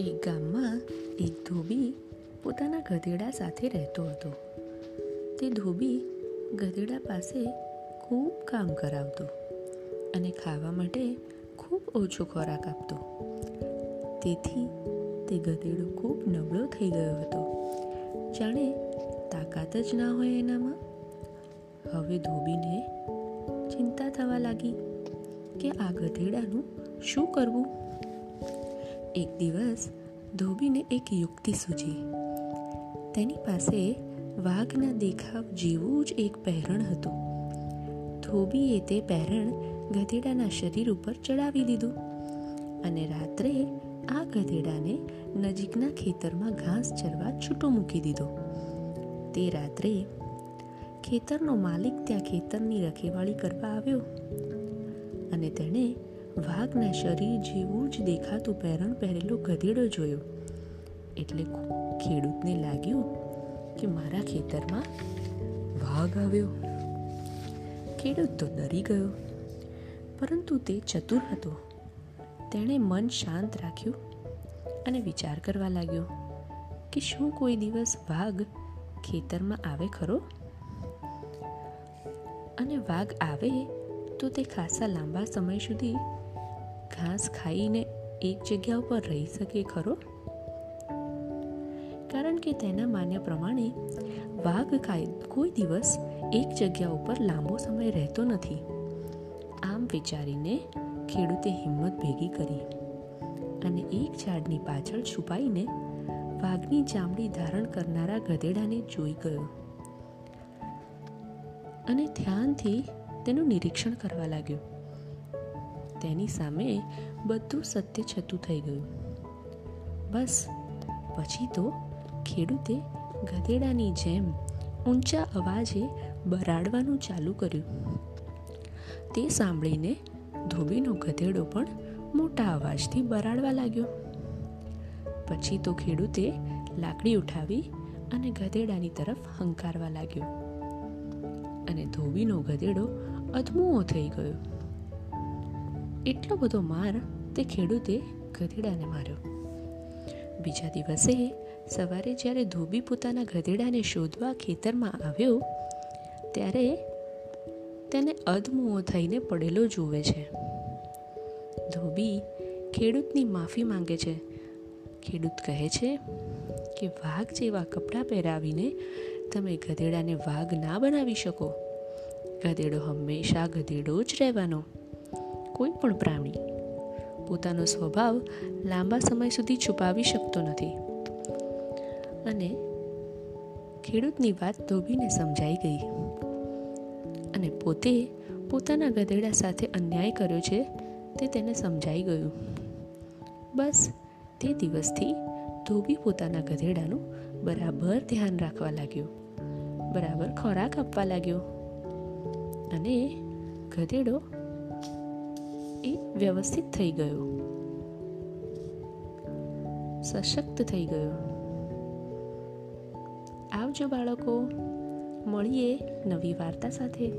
ધોબી પોતાના ગધેડા સાથે રહેતો હતો. તે ધોબી ગધેડા પાસે ખૂબ કામ કરાવતો અને ખાવા માટે ખૂબ ઓછો ખોરાક આપતો. તેથી તે ગધેડો ખૂબ નબળો થઈ ગયો હતો. જાણે તાકાત જ ના હોય એનામાં. હવે ધોબીને ચિંતા થવા લાગી કે આ ગધેડાનું શું કરવું? એક દિવસ ધોબીને એક યુક્તિ સૂજી. તેની પાસે વાઘના દેખાવ જેવું જ એક પહેરણ હતું. ધોબીએ તે પહેરણ ગધેડાના શરીર ઉપર ચડાવી દીધું અને રાત્રે આ ગધેડાને નજીકના ખેતરમાં ઘાસ ચરવા છૂટો મૂકી દીધો. તે રાત્રે ખેતરનો માલિક ત્યાં ખેતરની રખેવાળી કરવા આવ્યો અને તેણે વાઘના શરીર જેવું જ દેખાતું પહેરણ પહેરેલો ગધેડો જોયો. એટલે ખેડૂતને લાગ્યું કે મારા ખેતરમાં વાઘ આવ્યો. ખેડૂત તો ડરી ગયો, પરંતુ તે ચતુર હતો. તેણે મન શાંત રાખ્યું અને વિચાર કરવા લાગ્યો કે શું કોઈ દિવસ વાઘ ખેતરમાં આવે ખરો? અને વાઘ આવે તો તે ખાસા લાંબા સમય સુધી ઘાસ ખાઈને એક જગ્યા ઉપર રહી શકે, ખરો? કારણ કે તેના માન્ય પ્રમાણે વાઘ કોઈ દિવસ એક જગ્યા ઉપર લાંબો સમય રહેતો નથી. આમ વિચારીને ખેડૂતે હિંમત ભેગી કરી અને એક ઝાડની પાછળ છુપાઈને વાઘની ચામડી ધારણ કરનારા ગધેડાને જોઈ ગયો. અને ધ્યાનથી તેનું નિરીક્ષણ કરવા લાગ્યો. તેની સામે બધું સત્ય છતું થઈ ગયું. બસ, પછી તો ખેડૂતે ગધેડાની જેમ ઊંચા અવાજે બરાડવાનું ચાલુ કર્યું. તે સાંભળીને ધોબીનો ગધેડો પણ મોટા અવાજથી બરાડવા લાગ્યો. પછી તો ખેડૂતે લાકડી ઉઠાવી અને ગધેડાની તરફ હંકારવા લાગ્યો. અને ધોબીનો ગધેડો અધમુઓ થઈ ગયો. એટલો બધો માર તે ખેડૂતે ગધેડાને માર્યો. બીજા દિવસે સવારે જ્યારે ધોબી પોતાના ગધેડાને શોધવા ખેતરમાં આવ્યો, ત્યારે તેને અધમુઓ થઈને પડેલો જુએ છે. ધોબી ખેડૂતની માફી માંગે છે. ખેડૂત કહે છે કે વાઘ જેવા કપડાં પહેરાવીને તમે ગધેડાને વાઘ ના બનાવી શકો. ગધેડો હંમેશા ગધેડો જ રહેવાનો. કોઈ પણ પ્રાણી પોતાનો સ્વભાવ લાંબા સમય સુધી છુપાવી શકતો નથી. અને ખેડૂતની વાત ધોબીને સમજાઈ ગઈ. અને પોતે પોતાના ગધેડા સાથે અન્યાય કર્યો છે તે તેને સમજાઈ ગયું. બસ તે દિવસથી ધોબી પોતાના ગધેડાનું બરાબર ધ્યાન રાખવા લાગ્યો. બરાબર ખોરાક આપવા લાગ્યો. અને ગધેડો એ વ્યવસ્થિત થઈ ગયો. સશક્ત થઈ ગયો. આવજો બાળકો, મળીએ નવી વાર્તા સાથે.